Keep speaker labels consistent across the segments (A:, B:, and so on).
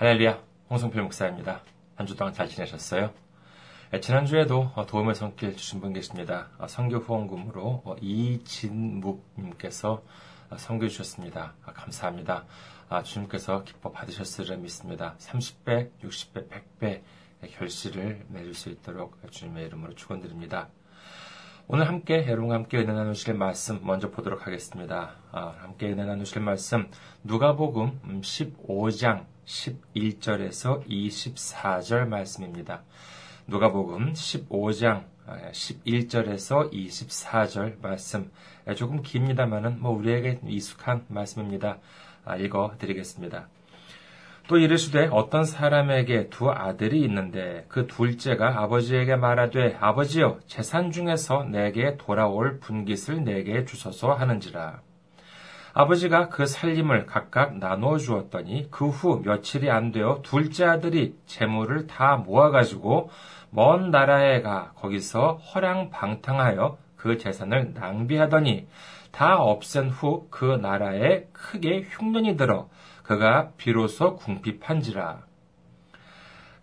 A: 할렐루야, 홍성필 목사입니다. 한 주 동안 잘 지내셨어요? 네, 지난주에도 도움의 손길 주신 분 계십니다. 성교 후원금으로 이진묵님께서 성교 주셨습니다. 감사합니다. 주님께서 기뻐 받으셨으리라 믿습니다. 30배, 60배, 100배 결실을 맺을 수 있도록 주님의 이름으로 축원드립니다. 오늘 함께 여러분과 함께 은혜 나누실 말씀 먼저 보도록 하겠습니다. 함께 은혜 나누실 말씀 누가복음 15장 11절에서 24절 말씀입니다. 누가복음 15장 11절에서 24절 말씀 조금 깁니다만은 뭐 우리에게 익숙한 말씀입니다. 읽어 드리겠습니다. 또 이르시되 어떤 사람에게 두 아들이 있는데 그 둘째가 아버지에게 말하되 아버지여 재산 중에서 내게 돌아올 분깃을 내게 주소서 하는지라 아버지가 그 살림을 각각 나누어 주었더니 그 후 며칠이 안 되어 둘째 아들이 재물을 다 모아가지고 먼 나라에 가 거기서 허랑방탕하여 그 재산을 낭비하더니 다 없앤 후 그 나라에 크게 흉년이 들어 그가 비로소 궁핍한지라.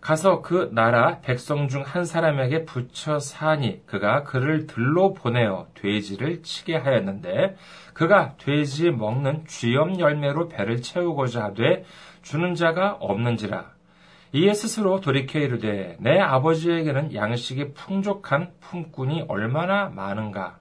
A: 가서 그 나라 백성 중 한 사람에게 붙여 사니 그가 그를 들로 보내어 돼지를 치게 하였는데 그가 돼지 먹는 쥐염 열매로 배를 채우고자 하되 주는 자가 없는지라. 이에 스스로 돌이켜 이르되 내 아버지에게는 양식이 풍족한 품꾼이 얼마나 많은가.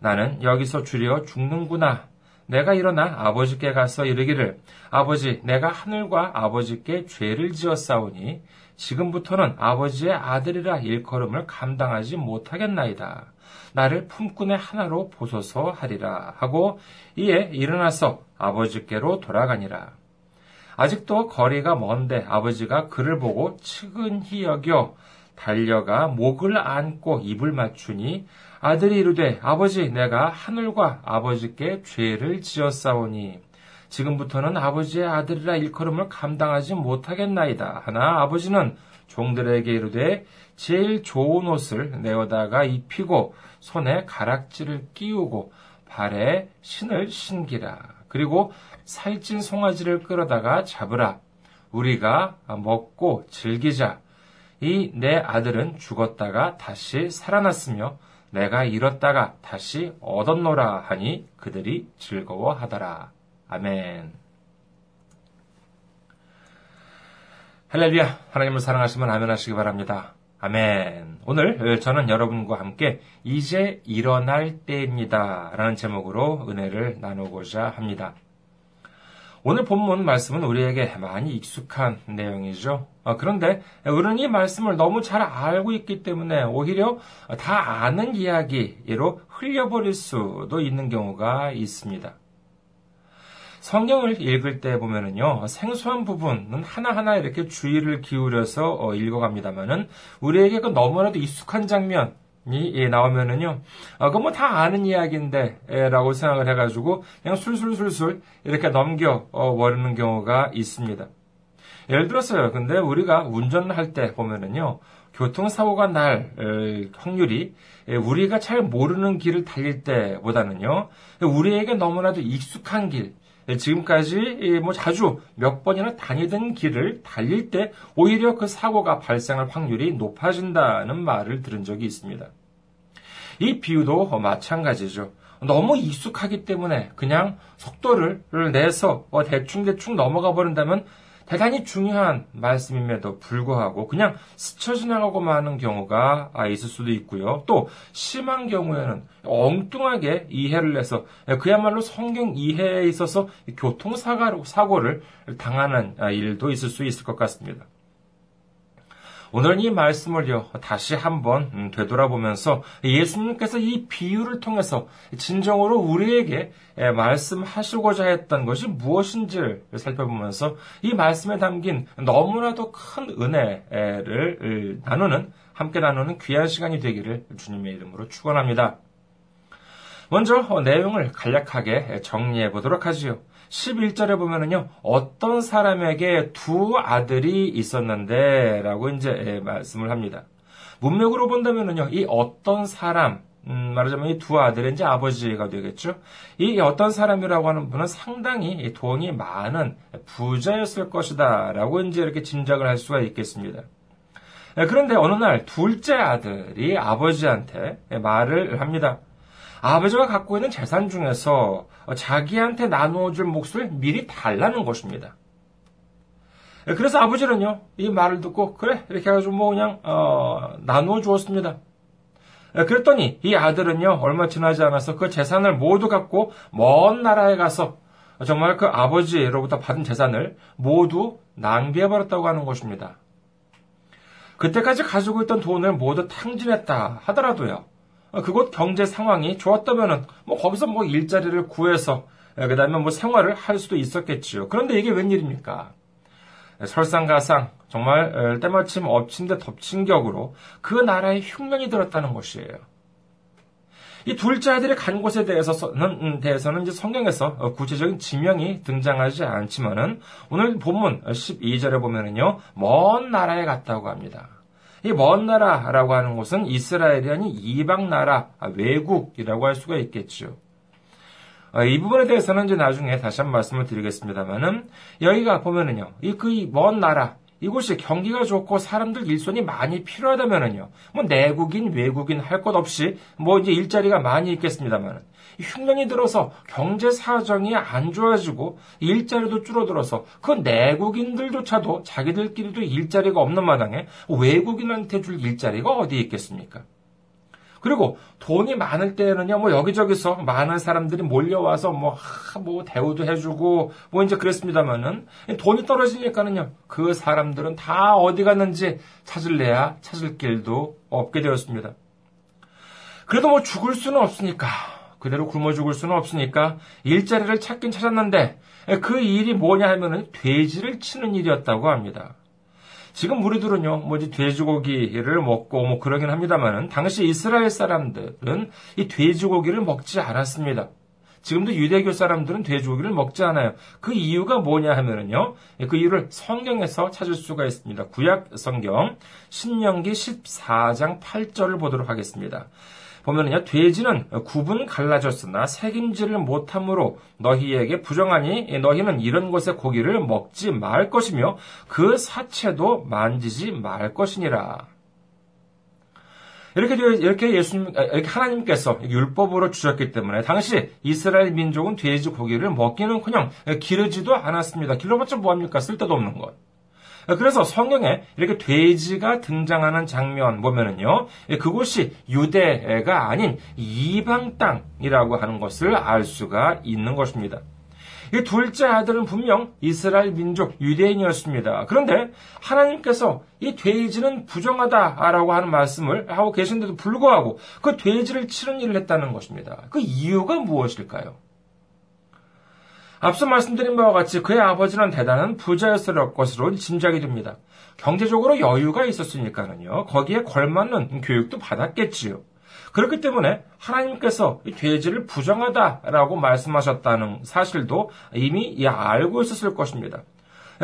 A: 나는 여기서 주려 죽는구나. 내가 일어나 아버지께 가서 이르기를 아버지 내가 하늘과 아버지께 죄를 지었사오니 지금부터는 아버지의 아들이라 일컬음을 감당하지 못하겠나이다. 나를 품꾼의 하나로 보소서 하리라 하고 이에 일어나서 아버지께로 돌아가니라. 아직도 거리가 먼데 아버지가 그를 보고 측은히 여겨 달려가 목을 안고 입을 맞추니 아들이 이르되 아버지 내가 하늘과 아버지께 죄를 지었사오니 지금부터는 아버지의 아들이라 일컬음을 감당하지 못하겠나이다. 하나 아버지는 종들에게 이르되 제일 좋은 옷을 내어다가 입히고 손에 가락지를 끼우고 발에 신을 신기라. 그리고 살찐 송아지를 끌어다가 잡으라. 우리가 먹고 즐기자. 이 내 아들은 죽었다가 다시 살아났으며 내가 잃었다가 다시 얻었노라 하니 그들이 즐거워하더라. 아멘. 할렐루야. 하나님을 사랑하시면 아멘 하시기 바랍니다. 아멘. 오늘 저는 여러분과 함께 이제 일어날 때입니다. 라는 제목으로 은혜를 나누고자 합니다. 오늘 본문 말씀은 우리에게 많이 익숙한 내용이죠. 어, 그런데 우리는 이 말씀을 너무 잘 알고 있기 때문에 오히려 다 아는 이야기로 흘려버릴 수도 있는 경우가 있습니다. 성경을 읽을 때 보면은요, 생소한 부분은 하나하나 이렇게 주의를 기울여서 어, 읽어갑니다만은, 우리에게 그 너무나도 익숙한 장면, 이 예, 나오면은요, 아, 그건 뭐 다 아는 이야기인데, 라고 생각을 해가지고, 그냥 술술술술 이렇게 넘겨 버리는 경우가 있습니다. 예를 들어서요, 근데 우리가 운전할 때 보면은요, 교통사고가 날 확률이 우리가 잘 모르는 길을 달릴 때보다는요, 우리에게 너무나도 익숙한 길, 지금까지 뭐 자주 몇 번이나 다니던 길을 달릴 때 오히려 그 사고가 발생할 확률이 높아진다는 말을 들은 적이 있습니다. 이 비유도 마찬가지죠. 너무 익숙하기 때문에 그냥 속도를 내서 대충대충 넘어가 버린다면 대단히 중요한 말씀임에도 불구하고 그냥 스쳐 지나가고 마는 경우가 있을 수도 있고요. 또 심한 경우에는 엉뚱하게 이해를 해서 그야말로 성경 이해에 있어서 교통사고를 당하는 일도 있을 수 있을 것 같습니다. 오늘 이 말씀을요, 다시 한번 음, 되돌아보면서 예수님께서 이 비유를 통해서 진정으로 우리에게 말씀하시고자 했던 것이 무엇인지를 살펴보면서 이 말씀에 담긴 너무나도 큰 은혜를 나누는, 함께 나누는 귀한 시간이 되기를 주님의 이름으로 축원합니다. 먼저 내용을 간략하게 정리해 보도록 하지요. 11절에 보면은요, 어떤 사람에게 두 아들이 있었는데, 라고 이제 예, 말씀을 합니다. 문맥으로 본다면은요, 이 어떤 사람, 음, 말하자면 이 두 아들의 이제 아버지가 되겠죠. 이 어떤 사람이라고 하는 분은 상당히 돈이 많은 부자였을 것이다 라고 이제 이렇게 짐작을 할 수가 있겠습니다. 예, 그런데 어느 날 둘째 아들이 아버지한테 말을 합니다. 아버지가 갖고 있는 재산 중에서 자기한테 나누어줄 몫을 미리 달라는 것입니다. 예, 그래서 아버지는요, 이 말을 듣고, 그래, 이렇게 해가지고 뭐 그냥, 어, 나누어 주었습니다. 예, 그랬더니 이 아들은요, 얼마 지나지 않아서 그 재산을 모두 갖고 먼 나라에 가서 정말 그 아버지로부터 받은 재산을 모두 낭비해버렸다고 하는 것입니다. 그때까지 가지고 있던 돈을 모두 탕진했다 하더라도요. 그곳 경제 상황이 좋았다면은 뭐 거기서 뭐 일자리를 구해서 그다음에 뭐 생활을 할 수도 있었겠지요. 그런데 이게 웬일입니까? 설상가상 정말 때마침 엎친 데 덮친 격으로 그 나라에 흉년이 들었다는 것이에요. 이 둘째 아들이 간 곳에 대해서는, 음, 대해서는 이제 성경에서 구체적인 지명이 등장하지 않지만은 오늘 본문 12절에 보면은요, 먼 나라에 갔다고 합니다. 이 먼 나라라고 하는 곳은 이스라엘이 아닌 이방 나라, 아, 외국이라고 할 수가 있겠죠. 어, 이 부분에 대해서는 이제 나중에 다시 한번 말씀을 드리겠습니다만은 여기가 보면은요, 이 그 먼 나라, 이곳이 경기가 좋고 사람들 일손이 많이 필요하다면은요, 뭐 내국인, 외국인 할 것 없이 뭐 이제 일자리가 많이 있겠습니다만은 흉년이 들어서 경제 사정이 안 좋아지고 일자리도 줄어들어서 그 내국인들조차도 자기들끼리도 일자리가 없는 마당에 외국인한테 줄 일자리가 어디 있겠습니까? 그리고 돈이 많을 때는요, 뭐 여기저기서 많은 사람들이 몰려와서 뭐, 하, 뭐 대우도 해주고, 뭐 이제 그랬습니다만은, 돈이 떨어지니까는요, 그 사람들은 다 어디 갔는지 찾을래야 찾을 길도 없게 되었습니다. 그래도 뭐 죽을 수는 없으니까, 그대로 굶어 죽을 수는 없으니까, 일자리를 찾긴 찾았는데, 그 일이 뭐냐 하면은 돼지를 치는 일이었다고 합니다. 지금 우리들은요, 뭐 이제 돼지고기를 먹고 뭐 그러긴 합니다만은 당시 이스라엘 사람들은 이 돼지고기를 먹지 않았습니다. 지금도 유대교 사람들은 돼지고기를 먹지 않아요. 그 이유가 뭐냐 하면은요, 그 이유를 성경에서 찾을 수가 있습니다. 구약 성경 신명기 14장 8절을 보도록 하겠습니다. 보면은요, 돼지는 구분 갈라졌으나 색임질을 못함으로 너희에게 부정하니 너희는 이런 곳의 고기를 먹지 말 것이며 그 사체도 만지지 말 것이니라. 이렇게 이렇게 예수님 아, 이렇게 하나님께서 율법으로 주셨기 때문에 당시 이스라엘 민족은 돼지 고기를 먹기는그냥 기르지도 않았습니다. 길러봤자 뭐합니까? 쓸데도 없는 것. 그래서 성경에 이렇게 돼지가 등장하는 장면 보면은요, 그곳이 유대가 아닌 이방 땅이라고 하는 것을 알 수가 있는 것입니다. 이 둘째 아들은 분명 이스라엘 민족 유대인이었습니다. 그런데 하나님께서 이 돼지는 부정하다라고 하는 말씀을 하고 계신데도 불구하고 그 돼지를 치는 일을 했다는 것입니다. 그 이유가 무엇일까요? 앞서 말씀드린 바와 같이 그의 아버지는 대단한 부자였을 것으로 짐작이 됩니다. 경제적으로 여유가 있었으니까는요, 거기에 걸맞는 교육도 받았겠지요. 그렇기 때문에 하나님께서 돼지를 부정하다라고 말씀하셨다는 사실도 이미 알고 있었을 것입니다.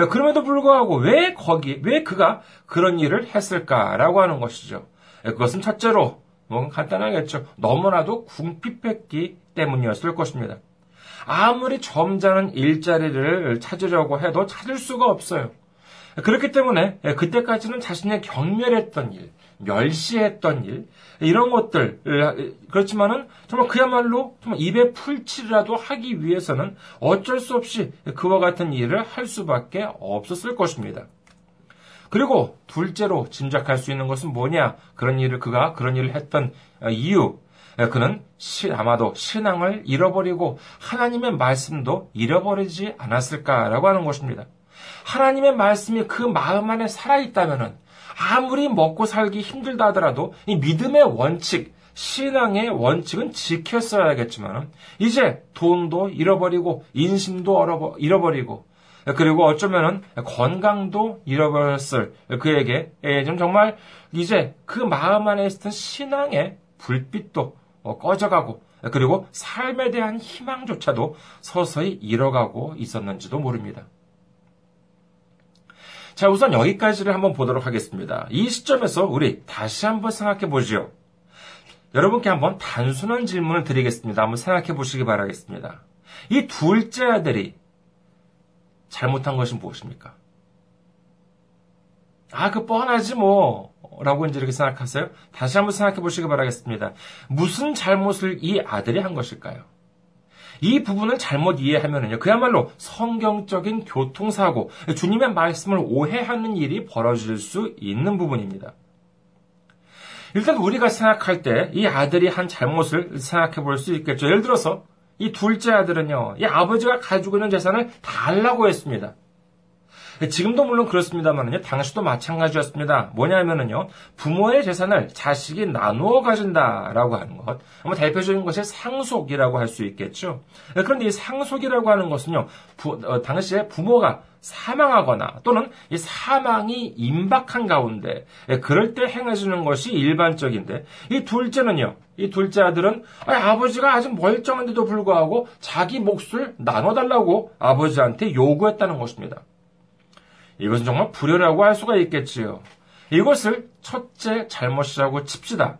A: 그럼에도 불구하고 왜 거기, 왜 그가 그런 일을 했을까라고 하는 것이죠. 그것은 첫째로, 뭐 간단하겠죠. 너무나도 궁핍했기 때문이었을 것입니다. 아무리 점잖은 일자리를 찾으려고 해도 찾을 수가 없어요. 그렇기 때문에 그때까지는 자신의 경멸했던 일, 멸시했던 일, 이런 것들, 그렇지만은 정말 그야말로 정말 입에 풀칠이라도 하기 위해서는 어쩔 수 없이 그와 같은 일을 할 수밖에 없었을 것입니다. 그리고 둘째로 짐작할 수 있는 것은 뭐냐? 그런 일을 그가 그런 일을 했던 이유, 예, 그는 아마도 신앙을 잃어버리고 하나님의 말씀도 잃어버리지 않았을까라고 하는 것입니다. 하나님의 말씀이 그 마음 안에 살아있다면 아무리 먹고 살기 힘들다 하더라도 이 믿음의 원칙, 신앙의 원칙은 지켰어야겠지만 이제 돈도 잃어버리고 인심도 잃어버리고 그리고 어쩌면은 건강도 잃어버렸을 그에게 예, 좀 정말 이제 그 마음 안에 있었던 신앙의 불빛도 어, 꺼져가고 그리고 삶에 대한 희망조차도 서서히 잃어가고 있었는지도 모릅니다. 자, 우선 여기까지를 한번 보도록 하겠습니다. 이 시점에서 우리 다시 한번 생각해 보죠. 여러분께 한번 단순한 질문을 드리겠습니다. 한번 생각해 보시기 바라겠습니다. 이 둘째 아들이 잘못한 것이 무엇입니까? 아, 그 뻔하지 뭐. 라고 이제 이렇게 생각하세요? 다시 한번 생각해 보시기 바라겠습니다. 무슨 잘못을 이 아들이 한 것일까요? 이 부분을 잘못 이해하면요. 그야말로 성경적인 교통사고, 주님의 말씀을 오해하는 일이 벌어질 수 있는 부분입니다. 일단 우리가 생각할 때 이 아들이 한 잘못을 생각해 볼 수 있겠죠. 예를 들어서 이 둘째 아들은요, 이 아버지가 가지고 있는 재산을 달라고 했습니다. 지금도 물론 그렇습니다만요, 당시도 마찬가지였습니다. 뭐냐면은요, 부모의 재산을 자식이 나누어 가진다라고 하는 것. 뭐 대표적인 것이 상속이라고 할 수 있겠죠. 그런데 이 상속이라고 하는 것은요, 부, 어, 당시에 부모가 사망하거나 또는 이 사망이 임박한 가운데 그럴 때 행해주는 것이 일반적인데 이 둘째는요. 이 둘째 아들은 아버지가 아주 멀쩡한데도 불구하고 자기 몫을 나눠달라고 아버지한테 요구했다는 것입니다. 이것은 정말 불효라고 할 수가 있겠지요. 이것을 첫째 잘못이라고 칩시다.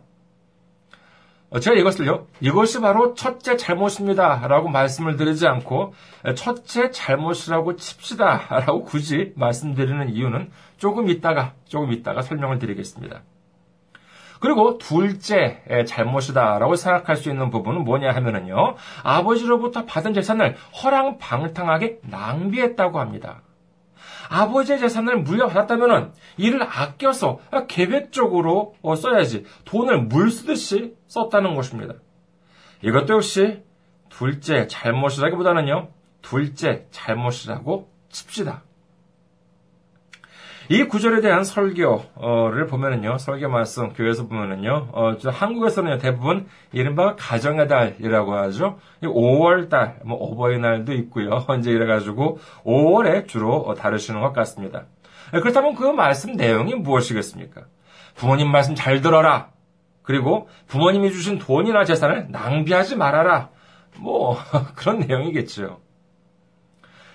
A: 어, 제가 이것을요, 이것이 바로 첫째 잘못입니다. 라고 말씀을 드리지 않고, 첫째 잘못이라고 칩시다. 라고 굳이 말씀드리는 이유는 조금 있다가, 조금 있다가 설명을 드리겠습니다. 그리고 둘째 잘못이다라고 생각할 수 있는 부분은 뭐냐 하면은요, 아버지로부터 받은 재산을 허랑방탕하게 낭비했다고 합니다. 아버지의 재산을 물려받았다면 이를 아껴서 계획적으로 써야지 돈을 물 쓰듯이 썼다는 것입니다. 이것도 역시 둘째 잘못이라기보다는요, 둘째 잘못이라고 칩시다. 이 구절에 대한 설교를 보면은요, 설교 말씀, 교회에서 보면은요, 어, 한국에서는 대부분 이른바 가정의 달이라고 하죠. 5월 달, 뭐 어버이날도 있고요. 이제 이래가지고 5월에 주로 다루시는 것 같습니다. 그렇다면 그 말씀 내용이 무엇이겠습니까? 부모님 말씀 잘 들어라. 그리고 부모님이 주신 돈이나 재산을 낭비하지 말아라. 뭐, 그런 내용이겠죠.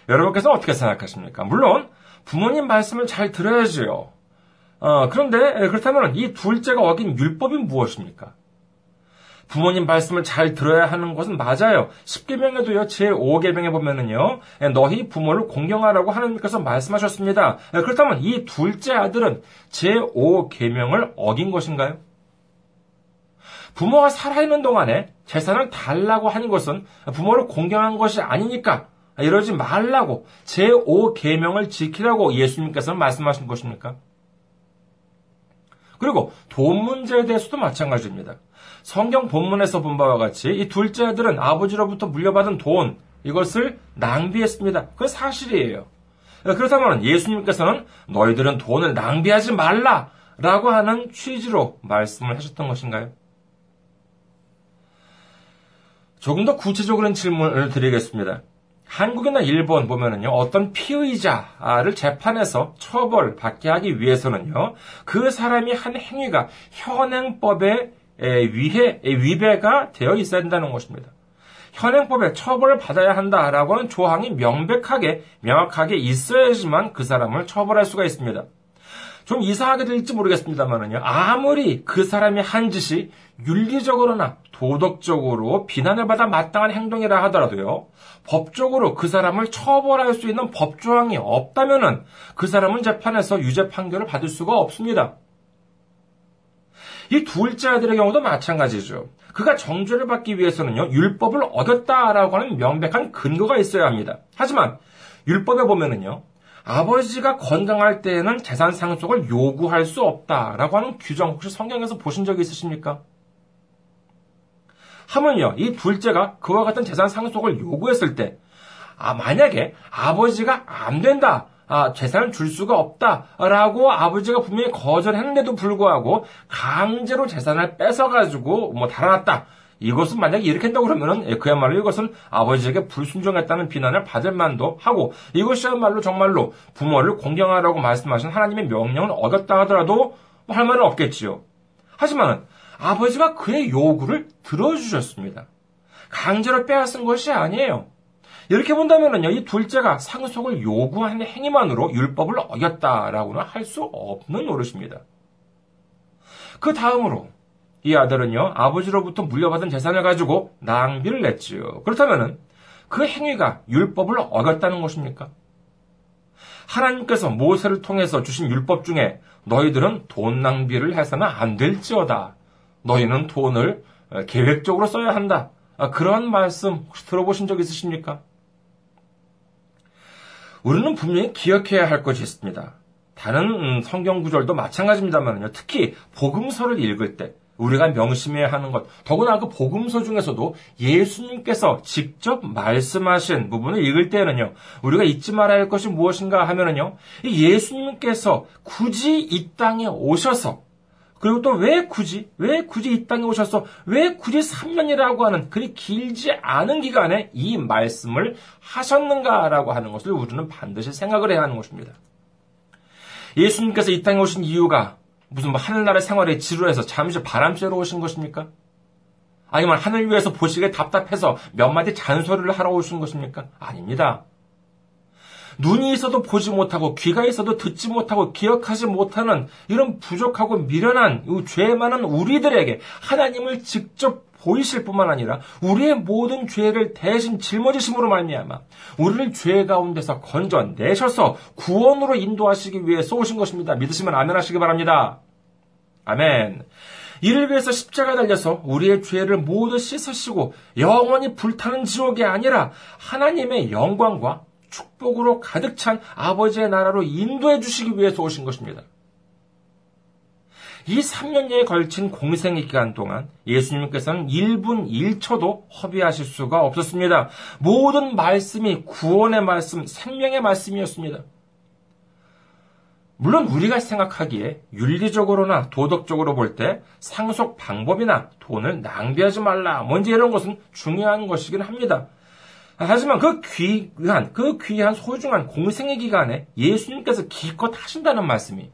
A: 여러분께서는 어떻게 생각하십니까? 물론, 부모님 말씀을 잘 들어야지요. 어, 그런데 그렇다면 이 둘째가 어긴 율법이 무엇입니까? 부모님 말씀을 잘 들어야 하는 것은 맞아요. 10계명에도요, 제5계명에 보면은요, 너희 부모를 공경하라고 하나님께서 말씀하셨습니다. 그렇다면 이 둘째 아들은 제5계명을 어긴 것인가요? 부모가 살아있는 동안에 재산을 달라고 하는 것은 부모를 공경한 것이 아니니까 이러지 말라고 제5계명을 지키라고 예수님께서는 말씀하신 것입니까? 그리고 돈 문제에 대해서도 마찬가지입니다. 성경 본문에서 본 바와 같이 이 둘째 아들은 아버지로부터 물려받은 돈 이것을 낭비했습니다. 그건 사실이에요. 그렇다면 예수님께서는 너희들은 돈을 낭비하지 말라 라고 하는 취지로 말씀을 하셨던 것인가요? 조금 더 구체적인 질문을 드리겠습니다. 한국이나 일본 보면은요, 어떤 피의자를 재판에서 처벌받게 하기 위해서는요, 그 사람이 한 행위가 현행법에 위해, 위배가 되어 있어야 된다는 것입니다. 현행법에 처벌을 받아야 한다라고 하는 조항이 명백하게, 명확하게 있어야지만 그 사람을 처벌할 수가 있습니다. 좀 이상하게 들릴지 모르겠습니다만은요. 아무리 그 사람이 한 짓이 윤리적으로나 도덕적으로 비난을 받아 마땅한 행동이라 하더라도요. 법적으로 그 사람을 처벌할 수 있는 법조항이 없다면은 그 사람은 재판에서 유죄 판결을 받을 수가 없습니다. 이 둘째 아들의 경우도 마찬가지죠. 그가 정죄를 받기 위해서는요, 율법을 어겼다라고 하는 명백한 근거가 있어야 합니다. 하지만, 율법에 보면은요, 아버지가 건강할 때에는 재산 상속을 요구할 수 없다라고 하는 규정 혹시 성경에서 보신 적이 있으십니까? 하면요, 이 둘째가 그와 같은 재산 상속을 요구했을 때, 아, 만약에 아버지가 안 된다, 아, 재산을 줄 수가 없다 라고 아버지가 분명히 거절했는데도 불구하고 강제로 재산을 뺏어가지고 뭐 달아났다. 이것은 만약에 이렇게 한다고 그러면은 예, 그야말로 이것은 아버지에게 불순종했다는 비난을 받을 만도 하고 이것이야말로 정말로 부모를 공경하라고 말씀하신 하나님의 명령을 어겼다 하더라도 할 말은 없겠지요. 하지만 아버지가 그의 요구를 들어주셨습니다. 강제로 빼앗은 것이 아니에요. 이렇게 본다면요, 이 둘째가 상속을 요구하는 행위만으로 율법을 어겼다라고는 할 수 없는 노릇입니다. 그 다음으로 이 아들은요, 아버지로부터 물려받은 재산을 가지고 낭비를 냈지요. 그렇다면은 그 행위가 율법을 어겼다는 것입니까? 하나님께서 모세를 통해서 주신 율법 중에 너희들은 돈 낭비를 해서는 안 될지어다. 너희는 돈을 계획적으로 써야 한다. 아, 그런 말씀 혹시 들어보신 적 있으십니까? 우리는 분명히 기억해야 할 것이 있습니다. 다른 음, 성경 구절도 마찬가지입니다만요. 특히 복음서를 읽을 때 우리가 명심해야 하는 것, 더구나 그 복음서 중에서도 예수님께서 직접 말씀하신 부분을 읽을 때는요, 우리가 잊지 말아야 할 것이 무엇인가 하면은요, 예수님께서 굳이 이 땅에 오셔서 그리고 또 왜 굳이, 왜 굳이 이 땅에 오셔서, 왜 굳이 3년이라고 하는 그리 길지 않은 기간에 이 말씀을 하셨는가라고 하는 것을 우리는 반드시 생각을 해야 하는 것입니다. 예수님께서 이 땅에 오신 이유가 무슨 뭐 하늘나라 생활에 지루해서 잠시 바람 쐬러 오신 것입니까? 아니면 하늘 위에서 보시기에 답답해서 몇 마디 잔소리를 하러 오신 것입니까? 아닙니다. 눈이 있어도 보지 못하고 귀가 있어도 듣지 못하고 기억하지 못하는 이런 부족하고 미련한 죄 많은 우리들에게 하나님을 직접 보이실 뿐만 아니라 우리의 모든 죄를 대신 짊어지심으로 말미암아 우리를 죄 가운데서 건져내셔서 구원으로 인도하시기 위해서 오신 것입니다. 믿으시면 아멘 하시기 바랍니다. 아멘. 이를 위해서 십자가 달려서 우리의 죄를 모두 씻으시고 영원히 불타는 지옥이 아니라 하나님의 영광과 축복으로 가득 찬 아버지의 나라로 인도해 주시기 위해서 오신 것입니다. 이 3년여에 걸친 공생의 기간 동안 예수님께서는 1분 1초도 허비하실 수가 없었습니다. 모든 말씀이 구원의 말씀, 생명의 말씀이었습니다. 물론 우리가 생각하기에 윤리적으로나 도덕적으로 볼 때 상속 방법이나 돈을 낭비하지 말라, 뭔지 이런 것은 중요한 것이긴 합니다. 하지만 그 귀한, 그 귀한 소중한 공생의 기간에 예수님께서 기껏 하신다는 말씀이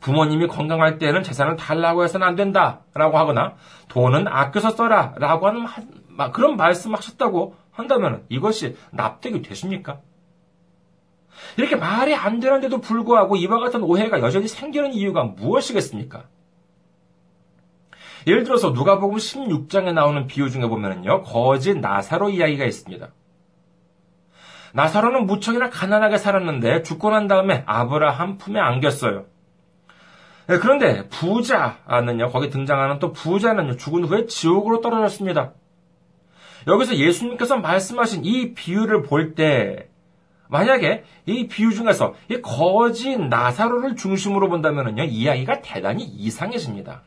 A: 부모님이 건강할 때는 재산을 달라고 해서는 안 된다. 라고 하거나 돈은 아껴서 써라. 라고 하는 그런 말씀 하셨다고 한다면 이것이 납득이 되십니까? 이렇게 말이 안 되는데도 불구하고 이와 같은 오해가 여전히 생기는 이유가 무엇이겠습니까? 예를 들어서 누가복음 16장에 나오는 비유 중에 보면요. 거짓 나사로 이야기가 있습니다. 나사로는 무척이나 가난하게 살았는데 죽고 난 다음에 아브라함 품에 안겼어요. 네, 그런데 부자는요, 거기 등장하는 또 부자는요, 죽은 후에 지옥으로 떨어졌습니다. 여기서 예수님께서 말씀하신 이 비유를 볼 때, 만약에 이 비유 중에서 이 거짓 나사로를 중심으로 본다면요, 이야기가 대단히 이상해집니다.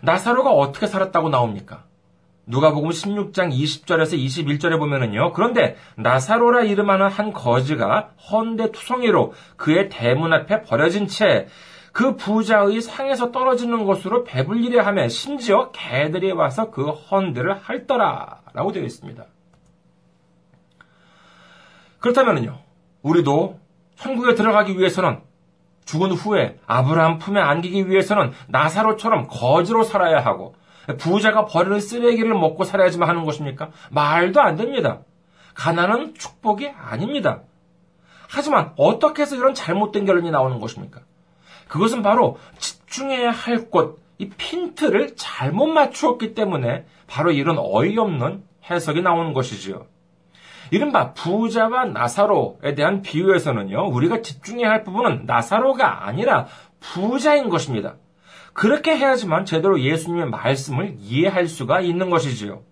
A: 나사로가 어떻게 살았다고 나옵니까? 누가복음 16장 20절에서 21절에 보면은요. 그런데 나사로라 이름하는 한 거지가 헌데 투성이로 그의 대문 앞에 버려진 채 그 부자의 상에서 떨어지는 것으로 배불리려 하며 심지어 개들이 와서 그 헌데를 핥더라 라고 되어 있습니다. 그렇다면요. 우리도 천국에 들어가기 위해서는 죽은 후에 아브라함 품에 안기기 위해서는 나사로처럼 거지로 살아야 하고 부자가 버리는 쓰레기를 먹고 살아야지만 하는 것입니까? 말도 안 됩니다. 가난은 축복이 아닙니다. 하지만 어떻게 해서 이런 잘못된 결론이 나오는 것입니까? 그것은 바로 집중해야 할 곳, 이 핀트를 잘못 맞추었기 때문에 바로 이런 어이없는 해석이 나오는 것이지요. 이른바 부자와 나사로에 대한 비유에서는요, 우리가 집중해야 할 부분은 나사로가 아니라 부자인 것입니다. 그렇게 해야지만 제대로 예수님의 말씀을 이해할 수가 있는 것이지요.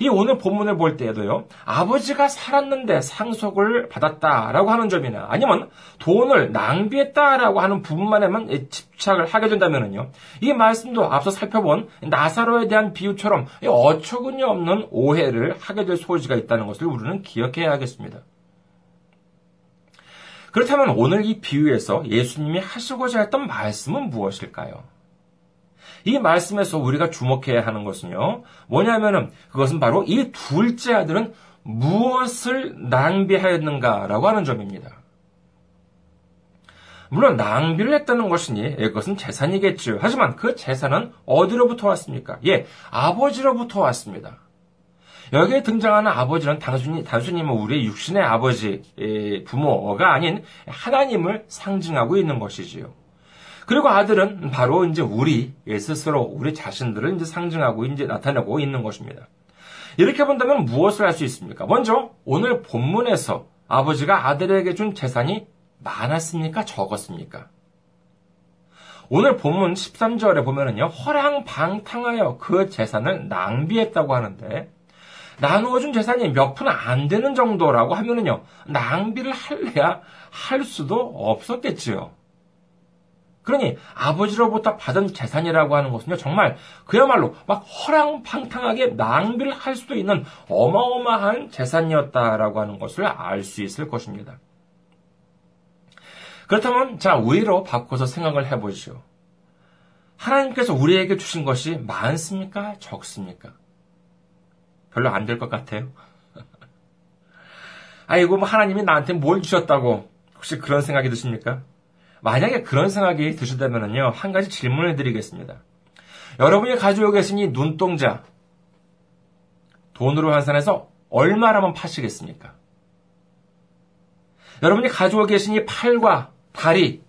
A: 이 오늘 본문을 볼 때에도요, 아버지가 살았는데 상속을 받았다라고 하는 점이나 아니면 돈을 낭비했다라고 하는 부분만에만 집착을 하게 된다면요, 이 말씀도 앞서 살펴본 나사로에 대한 비유처럼 어처구니 없는 오해를 하게 될 소지가 있다는 것을 우리는 기억해야 하겠습니다. 그렇다면 오늘 이 비유에서 예수님이 하시고자 했던 말씀은 무엇일까요? 이 말씀에서 우리가 주목해야 하는 것은요, 뭐냐면은 그것은 바로 이 둘째 아들은 무엇을 낭비하였는가라고 하는 점입니다. 물론 낭비를 했다는 것이니 그것은 재산이겠죠. 하지만 그 재산은 어디로부터 왔습니까? 예, 아버지로부터 왔습니다. 여기에 등장하는 아버지는 단순히, 단순히 뭐 우리의 육신의 아버지, 부모가 아닌 하나님을 상징하고 있는 것이지요. 그리고 아들은 바로 이제 우리 스스로 우리 자신들을 이제 상징하고 이제 나타내고 있는 것입니다. 이렇게 본다면 무엇을 할 수 있습니까? 먼저 오늘 본문에서 아버지가 아들에게 준 재산이 많았습니까? 적었습니까? 오늘 본문 13절에 보면은요, 허랑방탕하여 그 재산을 낭비했다고 하는데, 나누어준 재산이 몇 푼 안 되는 정도라고 하면은요, 낭비를 할래야 할 수도 없었겠지요. 그러니 아버지로부터 받은 재산이라고 하는 것은요, 정말 그야말로 막 허랑방탕하게 낭비를 할 수도 있는 어마어마한 재산이었다라고 하는 것을 알 수 있을 것입니다. 그렇다면, 자, 우리로 바꿔서 생각을 해보시오. 하나님께서 우리에게 주신 것이 많습니까? 적습니까? 별로 안 될 것 같아요. 아이고, 뭐 하나님이 나한테 뭘 주셨다고 혹시 그런 생각이 드십니까? 만약에 그런 생각이 드시다면요, 한 가지 질문을 드리겠습니다. 여러분이 가지고 계신 이 눈동자, 돈으로 환산해서 얼마라면 파시겠습니까? 여러분이 가지고 계신 이 팔과 다리,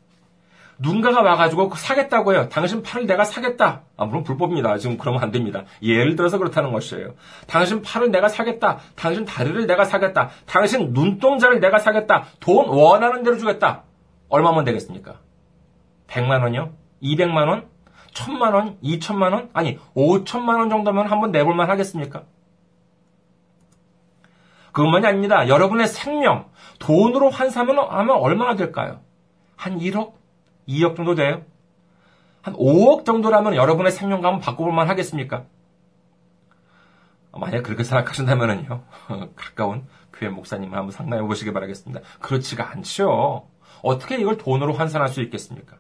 A: 누군가가 와가지고 사겠다고 해요. 당신 팔을 내가 사겠다. 아, 물론 불법입니다. 지금 그러면 안 됩니다. 예를 들어서 그렇다는 것이에요. 당신 팔을 내가 사겠다. 당신 다리를 내가 사겠다. 당신 눈동자를 내가 사겠다. 돈 원하는 대로 주겠다. 얼마면 되겠습니까? 100만 원이요? 200만 원? 1000만 원? 2000만 원? 아니, 5천만 원 정도면 한번 내볼 만 하겠습니까? 그것만이 아닙니다. 여러분의 생명, 돈으로 환산하면 하면 얼마나 될까요? 한 1억? 2억 정도 돼요? 한 5억 정도라면 여러분의 생명감은 바꿔볼 만 하겠습니까? 만약 그렇게 생각하신다면요, 가까운 교회 목사님을 한번 상담해 보시기 바라겠습니다. 그렇지가 않죠. 어떻게 이걸 돈으로 환산할 수 있겠습니까?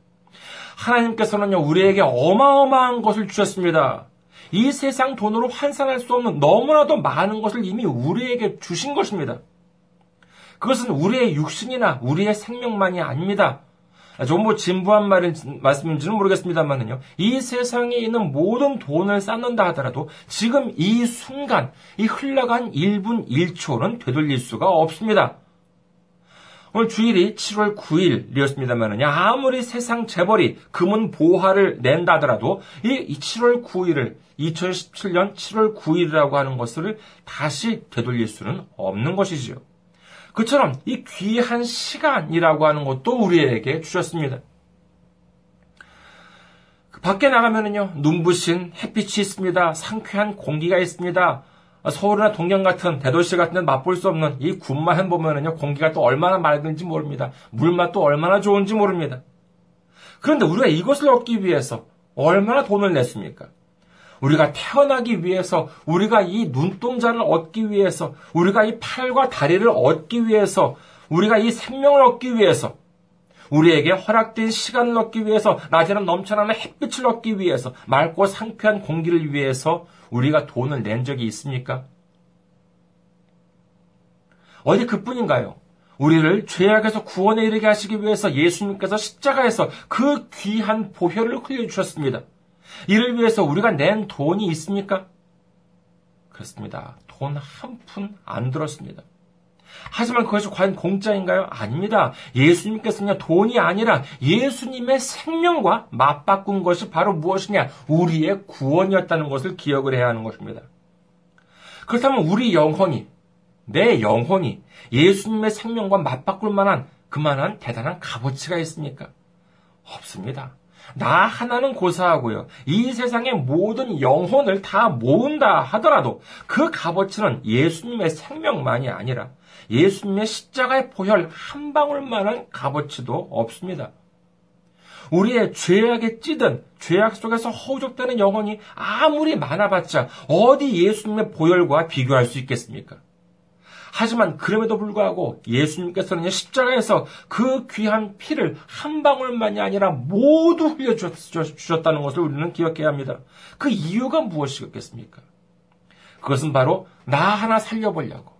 A: 하나님께서는요, 우리에게 어마어마한 것을 주셨습니다. 이 세상 돈으로 환산할 수 없는 너무나도 많은 것을 이미 우리에게 주신 것입니다. 그것은 우리의 육신이나 우리의 생명만이 아닙니다. 좀뭐 진부한 말인, 말씀인지는 모르겠습니다만은요. 이 세상에 있는 모든 돈을 쌓는다 하더라도 지금 이 순간, 이 흘러간 1분 1초는 되돌릴 수가 없습니다. 오늘 주일이 7월 9일이었습니다만은 아무리 세상 재벌이 금은 보화를 낸다 하더라도 이 7월 9일을 2017년 7월 9일이라고 하는 것을 다시 되돌릴 수는 없는 것이지요. 그처럼 이 귀한 시간이라고 하는 것도 우리에게 주셨습니다. 그 밖에 나가면은요, 눈부신 햇빛이 있습니다. 상쾌한 공기가 있습니다. 서울이나 동경 같은 대도시 같은 데 맛볼 수 없는 이 군마현 보면은요, 공기가 또 얼마나 맑은지 모릅니다. 물맛도 얼마나 좋은지 모릅니다. 그런데 우리가 이것을 얻기 위해서 얼마나 돈을 냈습니까? 우리가 태어나기 위해서, 우리가 이 눈동자를 얻기 위해서, 우리가 이 팔과 다리를 얻기 위해서, 우리가 이 생명을 얻기 위해서, 우리에게 허락된 시간을 얻기 위해서, 낮에는 넘쳐나는 햇빛을 얻기 위해서, 맑고 상쾌한 공기를 위해서 우리가 돈을 낸 적이 있습니까? 어디 그뿐인가요? 우리를 죄악에서 구원에 이르게 하시기 위해서 예수님께서 십자가에서 그 귀한 보혈을 흘려주셨습니다. 이를 위해서 우리가 낸 돈이 있습니까? 그렇습니다. 돈 한 푼 안 들었습니다. 하지만 그것이 과연 공짜인가요? 아닙니다. 예수님께서는 돈이 아니라 예수님의 생명과 맞바꾼 것이 바로 무엇이냐? 우리의 구원이었다는 것을 기억을 해야 하는 것입니다. 그렇다면 우리 영혼이, 내 영혼이 예수님의 생명과 맞바꿀 만한 그만한 대단한 값어치가 있습니까? 없습니다. 나 하나는 고사하고요. 이 세상의 모든 영혼을 다 모은다 하더라도 그 값어치는 예수님의 생명만이 아니라 예수님의 십자가의 보혈 한 방울만한 값어치도 없습니다. 우리의 죄악에 찌든 죄악 속에서 허우적대는 영혼이 아무리 많아봤자 어디 예수님의 보혈과 비교할 수 있겠습니까? 하지만 그럼에도 불구하고 예수님께서는 십자가에서 그 귀한 피를 한 방울만이 아니라 모두 흘려주셨다는 것을 우리는 기억해야 합니다. 그 이유가 무엇이겠습니까? 그것은 바로 나 하나 살려보려고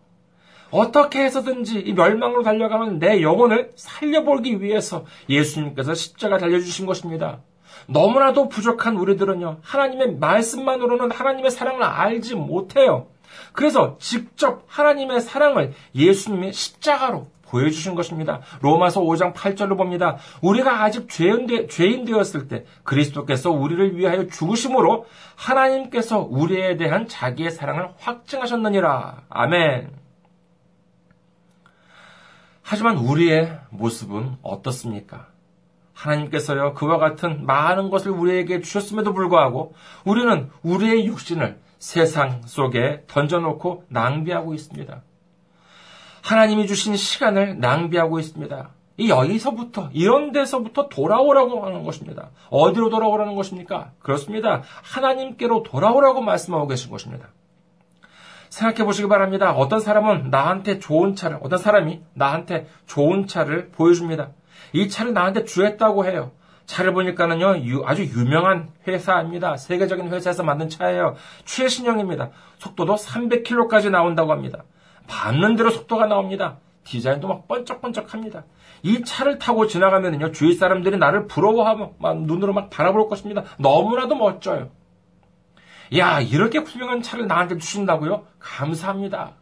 A: 어떻게 해서든지 이 멸망으로 달려가는 내 영혼을 살려보기 위해서 예수님께서 십자가 달려주신 것입니다. 너무나도 부족한 우리들은요, 하나님의 말씀만으로는 하나님의 사랑을 알지 못해요. 그래서 직접 하나님의 사랑을 예수님의 십자가로 보여주신 것입니다. 로마서 5장 8절로 봅니다. 우리가 아직 죄인, 되었을 때 그리스도께서 우리를 위하여 죽으심으로 하나님께서 우리에 대한 자기의 사랑을 확증하셨느니라. 아멘. 하지만 우리의 모습은 어떻습니까? 하나님께서요, 그와 같은 많은 것을 우리에게 주셨음에도 불구하고 우리는 우리의 육신을 세상 속에 던져놓고 낭비하고 있습니다. 하나님이 주신 시간을 낭비하고 있습니다. 이 여기서부터 이런 데서부터 돌아오라고 하는 것입니다. 어디로 돌아오라는 것입니까? 그렇습니다. 하나님께로 돌아오라고 말씀하고 계신 것입니다. 생각해 보시기 바랍니다. 어떤 사람은 나한테 좋은 차를, 어떤 사람이 나한테 좋은 차를 보여줍니다. 이 차를 나한테 주했다고 해요. 차를 보니까는요, 아주 유명한 회사입니다. 세계적인 회사에서 만든 차예요. 최신형입니다. 속도도 300km까지 나온다고 합니다. 밟는 대로 속도가 나옵니다. 디자인도 막 번쩍번쩍합니다. 이 차를 타고 지나가면요, 주위 사람들이 나를 부러워하고 막 눈으로 막 바라볼 것입니다. 너무나도 멋져요. 야, 이렇게 훌륭한 차를 나한테 주신다고요? 감사합니다.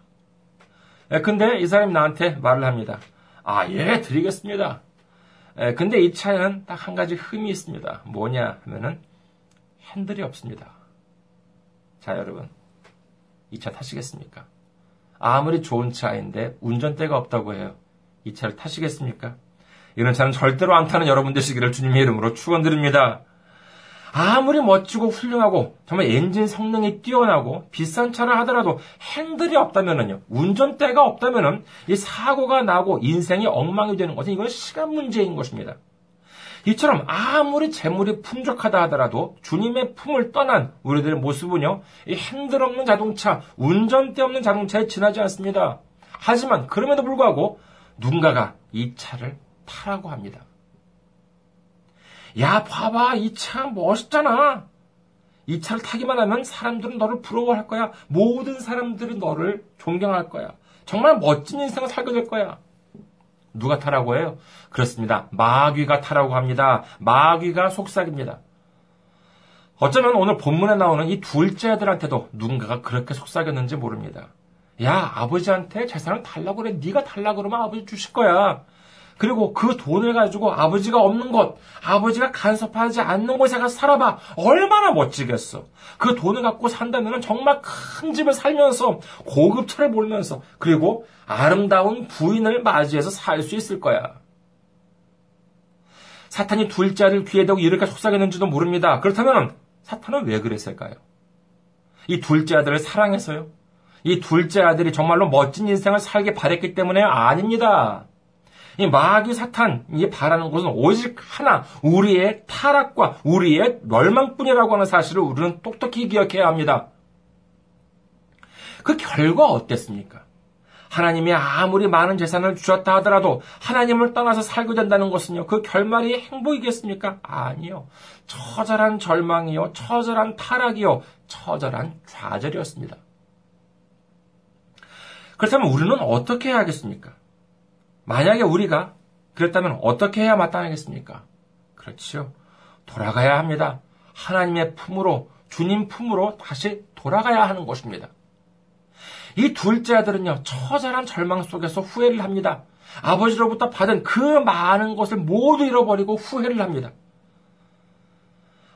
A: 예, 근데 이 사람이 나한테 말을 합니다. 아, 예, 드리겠습니다. 예, 근데 이 차에는 딱 한 가지 흠이 있습니다. 뭐냐 하면은 핸들이 없습니다. 자, 여러분. 이 차 타시겠습니까? 아무리 좋은 차인데 운전대가 없다고 해요. 이 차를 타시겠습니까? 이런 차는 절대로 안 타는 여러분 되시기를 주님의 이름으로 축원드립니다. 아무리 멋지고 훌륭하고 정말 엔진 성능이 뛰어나고 비싼 차를 하더라도 핸들이 없다면은요, 운전대가 없다면은 이 사고가 나고 인생이 엉망이 되는 것은 이건 시간 문제인 것입니다. 이처럼 아무리 재물이 풍족하다 하더라도 주님의 품을 떠난 우리들의 모습은요, 이 핸들 없는 자동차, 운전대 없는 자동차에 지나지 않습니다. 하지만 그럼에도 불구하고 누군가가 이 차를 타라고 합니다. 야, 봐봐. 이 차 멋있잖아. 이 차를 타기만 하면 사람들은 너를 부러워할 거야. 모든 사람들이 너를 존경할 거야. 정말 멋진 인생을 살게 될 거야. 누가 타라고 해요? 그렇습니다. 마귀가 타라고 합니다. 마귀가 속삭입니다. 어쩌면 오늘 본문에 나오는 이 둘째 아들한테도 누군가가 그렇게 속삭였는지 모릅니다. 야, 아버지한테 재산을 달라고 그래. 네가 달라고 그러면 아버지 주실 거야. 그리고 그 돈을 가지고 아버지가 없는 곳, 아버지가 간섭하지 않는 곳에 가서 살아봐. 얼마나 멋지겠어. 그 돈을 갖고 산다면 정말 큰 집을 살면서 고급 차를 몰면서 그리고 아름다운 부인을 맞이해서 살 수 있을 거야. 사탄이 둘째 아들 귀에 대고 이렇게 속삭였는지도 모릅니다. 그렇다면 사탄은 왜 그랬을까요? 이 둘째 아들을 사랑해서요? 이 둘째 아들이 정말로 멋진 인생을 살게 바랬기 때문에 아닙니다. 이 마귀 사탄이 바라는 것은 오직 하나, 우리의 타락과 우리의 멸망뿐이라고 하는 사실을 우리는 똑똑히 기억해야 합니다. 그 결과 어땠습니까? 하나님이 아무리 많은 재산을 주셨다 하더라도 하나님을 떠나서 살게 된다는 것은요, 그 결말이 행복이겠습니까? 아니요. 처절한 절망이요, 처절한 타락이요, 처절한 좌절이었습니다. 그렇다면 우리는 어떻게 해야 하겠습니까? 만약에 우리가 그랬다면 어떻게 해야 마땅하겠습니까? 그렇지요. 돌아가야 합니다. 하나님의 품으로, 주님 품으로 다시 돌아가야 하는 것입니다. 이 둘째 아들은요, 처절한 절망 속에서 후회를 합니다. 아버지로부터 받은 그 많은 것을 모두 잃어버리고 후회를 합니다.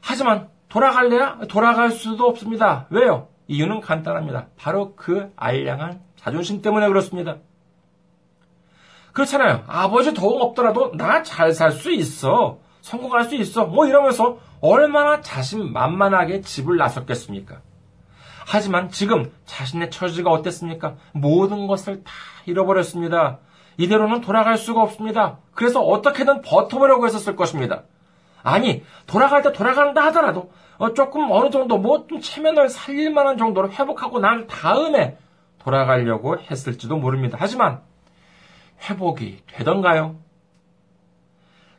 A: 하지만 돌아갈래야? 돌아갈 수도 없습니다. 왜요? 이유는 간단합니다. 바로 그 알량한 자존심 때문에 그렇습니다. 그렇잖아요. 아버지 도움 없더라도 나 잘 살 수 있어. 성공할 수 있어. 뭐 이러면서 얼마나 자신만만하게 집을 나섰겠습니까? 하지만 지금 자신의 처지가 어땠습니까? 모든 것을 다 잃어버렸습니다. 이대로는 돌아갈 수가 없습니다. 그래서 어떻게든 버텨보려고 했었을 것입니다. 아니, 돌아갈 때 돌아간다 하더라도 어, 조금 어느 정도 뭐 좀 체면을 살릴 만한 정도로 회복하고 난 다음에 돌아가려고 했을지도 모릅니다. 하지만 회복이 되던가요?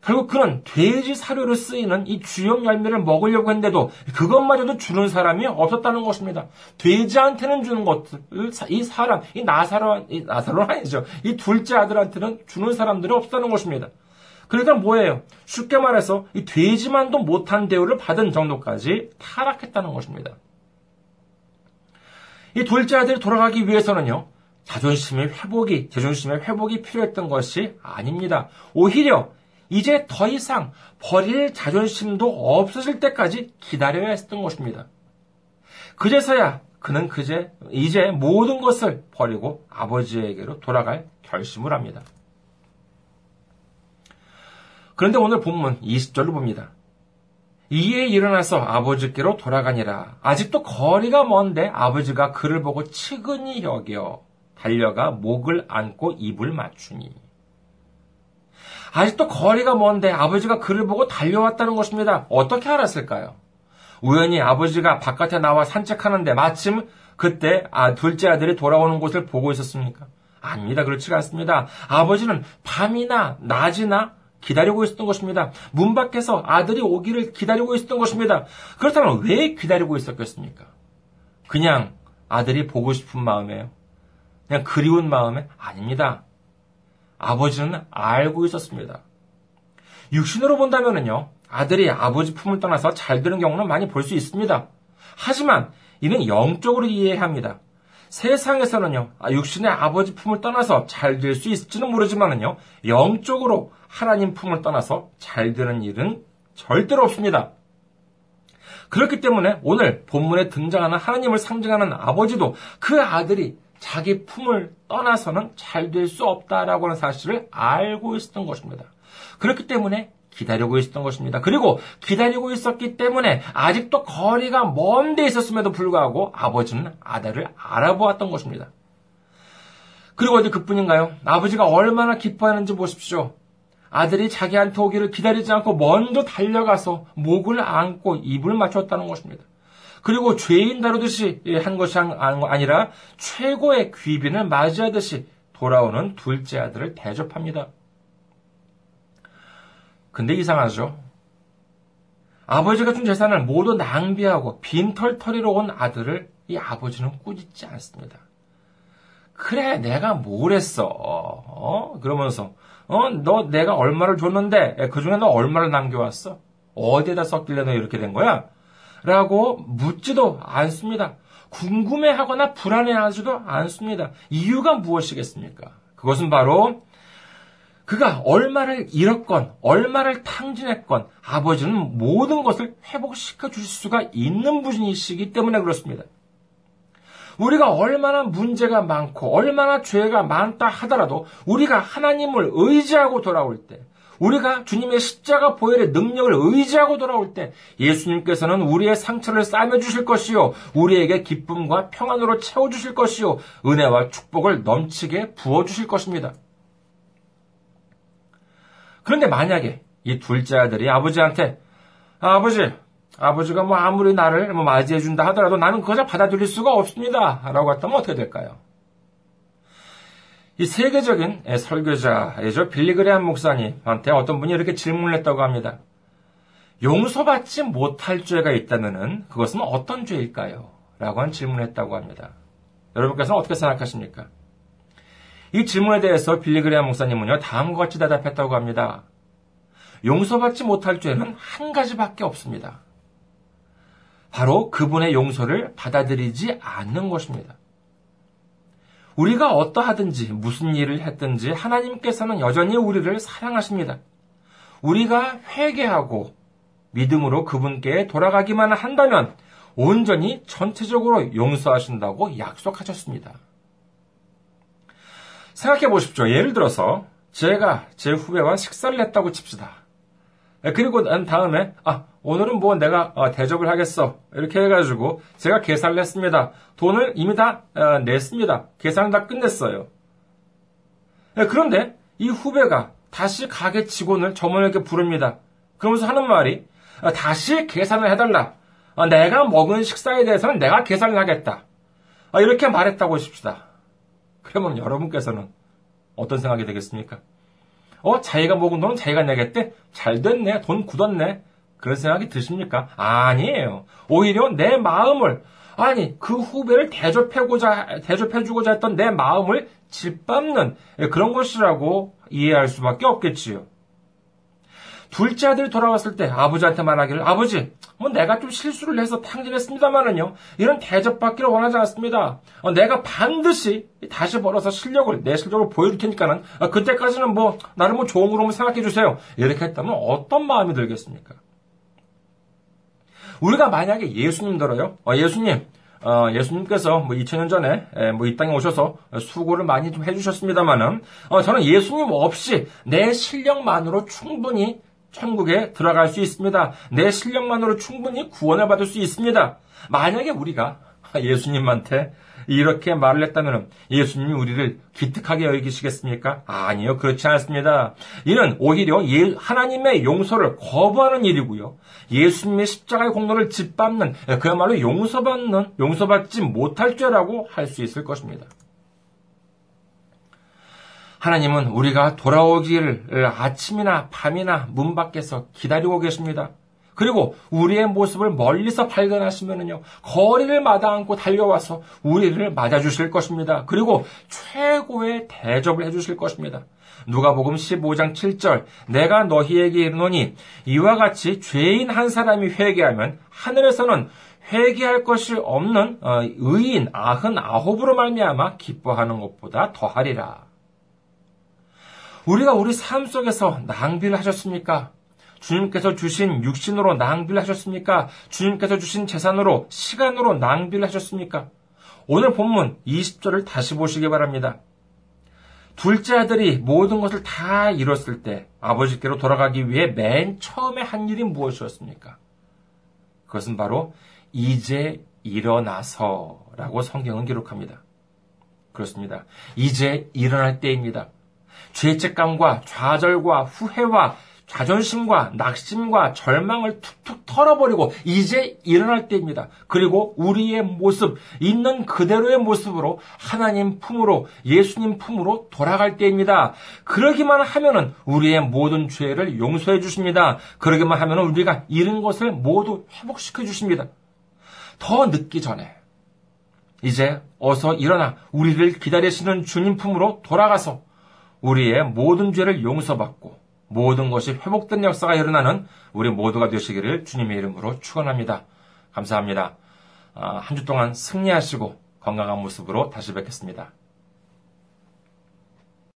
A: 결국 그는 돼지 사료로 쓰이는 이 주염 열매를 먹으려고 했는데도 그것마저도 주는 사람이 없었다는 것입니다. 돼지한테는 주는 것을 이 사람, 이 나사로, 이 나사로 아니죠. 이 둘째 아들한테는 주는 사람들이 없었다는 것입니다. 그러니까 뭐예요? 쉽게 말해서 이 돼지만도 못한 대우를 받은 정도까지 타락했다는 것입니다. 이 둘째 아들이 돌아가기 위해서는요, 자존심의 회복이, 자존심의 회복이 필요했던 것이 아닙니다. 오히려 이제 더 이상 버릴 자존심도 없어질 때까지 기다려야 했던 것입니다. 그제서야 그는 그제, 이제 모든 것을 버리고 아버지에게로 돌아갈 결심을 합니다. 그런데 오늘 본문 20절을 봅니다. 이에 일어나서 아버지께로 돌아가니라. 아직도 거리가 먼데 아버지가 그를 보고 치근히 여겨 달려가 목을 안고 입을 맞추니. 아직도 거리가 먼데 아버지가 그를 보고 달려왔다는 것입니다. 어떻게 알았을까요? 우연히 아버지가 바깥에 나와 산책하는데 마침 그때 아, 둘째 아들이 돌아오는 곳을 보고 있었습니까? 아닙니다. 그렇지 않습니다. 아버지는 밤이나 낮이나 기다리고 있었던 것입니다. 문 밖에서 아들이 오기를 기다리고 있었던 것입니다. 그렇다면 왜 기다리고 있었겠습니까? 그냥 아들이 보고 싶은 마음에요. 그냥 그리운 마음에 아닙니다. 아버지는 알고 있었습니다. 육신으로 본다면요, 아들이 아버지 품을 떠나서 잘 되는 경우는 많이 볼 수 있습니다. 하지만 이는 영적으로 이해해야 합니다. 세상에서는요, 아, 육신의 아버지 품을 떠나서 잘 될 수 있을지는 모르지만은요, 영적으로 하나님 품을 떠나서 잘 되는 일은 절대로 없습니다. 그렇기 때문에 오늘 본문에 등장하는 하나님을 상징하는 아버지도 그 아들이 자기 품을 떠나서는 잘 될 수 없다라고 하는 사실을 알고 있었던 것입니다. 그렇기 때문에 기다리고 있었던 것입니다. 그리고 기다리고 있었기 때문에 아직도 거리가 먼데 있었음에도 불구하고 아버지는 아들을 알아보았던 것입니다. 그리고 어디 그뿐인가요? 아버지가 얼마나 기뻐하는지 보십시오. 아들이 자기한테 오기를 기다리지 않고 먼저 달려가서 목을 안고 입을 맞췄다는 것입니다. 그리고 죄인 다루듯이 한 것이 아니라 최고의 귀빈을 맞이하듯이 돌아오는 둘째 아들을 대접합니다. 근데 이상하죠? 아버지가 준 재산을 모두 낭비하고 빈털터리로 온 아들을 이 아버지는 꾸짖지 않습니다. 그래, 내가 뭘 했어? 어? 그러면서, 어, 너 내가 얼마를 줬는데, 그 중에 너 얼마를 남겨왔어? 어디에다 썼길래 너 이렇게 된 거야? 라고 묻지도 않습니다. 궁금해하거나 불안해하지도 않습니다. 이유가 무엇이겠습니까? 그것은 바로 그가 얼마를 잃었건, 얼마를 탕진했건, 아버지는 모든 것을 회복시켜 주실 수가 있는 분이시기 때문에 그렇습니다. 우리가 얼마나 문제가 많고, 얼마나 죄가 많다 하더라도, 우리가 하나님을 의지하고 돌아올 때, 우리가 주님의 십자가 보혈의 능력을 의지하고 돌아올 때 예수님께서는 우리의 상처를 싸매 주실 것이요 우리에게 기쁨과 평안으로 채워 주실 것이요 은혜와 축복을 넘치게 부어 주실 것입니다. 그런데 만약에 이 둘째 아들이 아버지한테 아, 버지 아버지가 뭐 아무리 나를 뭐 맞이해 준다 하더라도 나는 그것을 받아들일 수가 없습니다. 라고 했다면 어떻게 될까요? 이 세계적인 설교자이죠. 빌리그레한 목사님한테 어떤 분이 이렇게 질문을 했다고 합니다. 용서받지 못할 죄가 있다면 그것은 어떤 죄일까요? 라고 한 질문을 했다고 합니다. 여러분께서는 어떻게 생각하십니까? 이 질문에 대해서 빌리그레한 목사님은요, 다음과 같이 대답했다고 합니다. 용서받지 못할 죄는 한 가지밖에 없습니다. 바로 그분의 용서를 받아들이지 않는 것입니다. 우리가 어떠하든지 무슨 일을 했든지 하나님께서는 여전히 우리를 사랑하십니다. 우리가 회개하고 믿음으로 그분께 돌아가기만 한다면 온전히 전체적으로 용서하신다고 약속하셨습니다. 생각해 보십시오. 예를 들어서 제가 제 후배와 식사를 했다고 칩시다. 그리고 난 다음에 아 오늘은 뭐 내가 어, 대접을 하겠어 이렇게 해가지고 제가 계산을 했습니다. 돈을 이미 다 어, 냈습니다. 계산을 다 끝냈어요. 네, 그런데 이 후배가 다시 가게 직원을 점원에게 부릅니다. 그러면서 하는 말이 어, 다시 계산을 해달라. 내가 먹은 식사에 대해서는 내가 계산을 하겠다. 이렇게 말했다고 하십시다. 그러면 여러분께서는 어떤 생각이 되겠습니까? 어, 자기가 먹은 돈은 자기가 내겠대? 잘 됐네. 돈 굳었네. 그런 생각이 드십니까? 아니에요. 오히려 내 마음을, 아니, 그 후배를 대접해고자, 대접해주고자 했던 내 마음을 짓밟는 그런 것이라고 이해할 수밖에 없겠지요. 둘째 아들이 돌아왔을 때 아버지한테 말하기를 아버지, 뭐 내가 좀 실수를 해서 탕진했습니다만은요. 이런 대접받기를 원하지 않습니다. 어, 내가 반드시 다시 벌어서 실력을 내 실력을 보여줄 테니까는 어, 그때까지는 뭐 나를 뭐 좋은 으로 생각해 주세요. 이렇게 했다면 어떤 마음이 들겠습니까? 우리가 만약에 예수님 들어요. 어, 예수님, 어, 예수님께서 뭐 2000년 전에 뭐 이 땅에 오셔서 수고를 많이 좀 해주셨습니다만은 어, 저는 예수님 없이 내 실력만으로 충분히 천국에 들어갈 수 있습니다. 내 실력만으로 충분히 구원을 받을 수 있습니다. 만약에 우리가 예수님한테 이렇게 말을 했다면 예수님이 우리를 기특하게 여기시겠습니까? 아니요, 그렇지 않습니다. 이는 오히려 예, 하나님의 용서를 거부하는 일이고요. 예수님의 십자가의 공로를 짓밟는 그야말로 용서받는 용서받지 못할 죄라고 할 수 있을 것입니다. 하나님은 우리가 돌아오기를 아침이나 밤이나 문 밖에서 기다리고 계십니다. 그리고 우리의 모습을 멀리서 발견하시면은요, 거리를 마다 않고 달려와서 우리를 맞아주실 것입니다. 그리고 최고의 대접을 해주실 것입니다. 누가복음 15장 7절 내가 너희에게 이르노니 이와 같이 죄인 한 사람이 회개하면 하늘에서는 회개할 것이 없는 어, 의인 아흔 아홉으로 말미암아 기뻐하는 것보다 더하리라. 우리가 우리 삶 속에서 낭비를 하셨습니까? 주님께서 주신 육신으로 낭비를 하셨습니까? 주님께서 주신 재산으로, 시간으로 낭비를 하셨습니까? 오늘 본문 20절을 다시 보시기 바랍니다. 둘째 아들이 모든 것을 다 잃었을 때 아버지께로 돌아가기 위해 맨 처음에 한 일이 무엇이었습니까? 그것은 바로 이제 일어나서라고 성경은 기록합니다. 그렇습니다. 이제 일어날 때입니다. 죄책감과 좌절과 후회와 자존심과 낙심과 절망을 툭툭 털어버리고 이제 일어날 때입니다. 그리고 우리의 모습, 있는 그대로의 모습으로 하나님 품으로, 예수님 품으로 돌아갈 때입니다. 그러기만 하면은 우리의 모든 죄를 용서해 주십니다. 그러기만 하면은 우리가 잃은 것을 모두 회복시켜 주십니다. 더 늦기 전에 이제 어서 일어나 우리를 기다리시는 주님 품으로 돌아가서 우리의 모든 죄를 용서받고 모든 것이 회복된 역사가 일어나는 우리 모두가 되시기를 주님의 이름으로 축원합니다. 감사합니다. 아, 한주 동안 승리하시고 건강한 모습으로 다시 뵙겠습니다.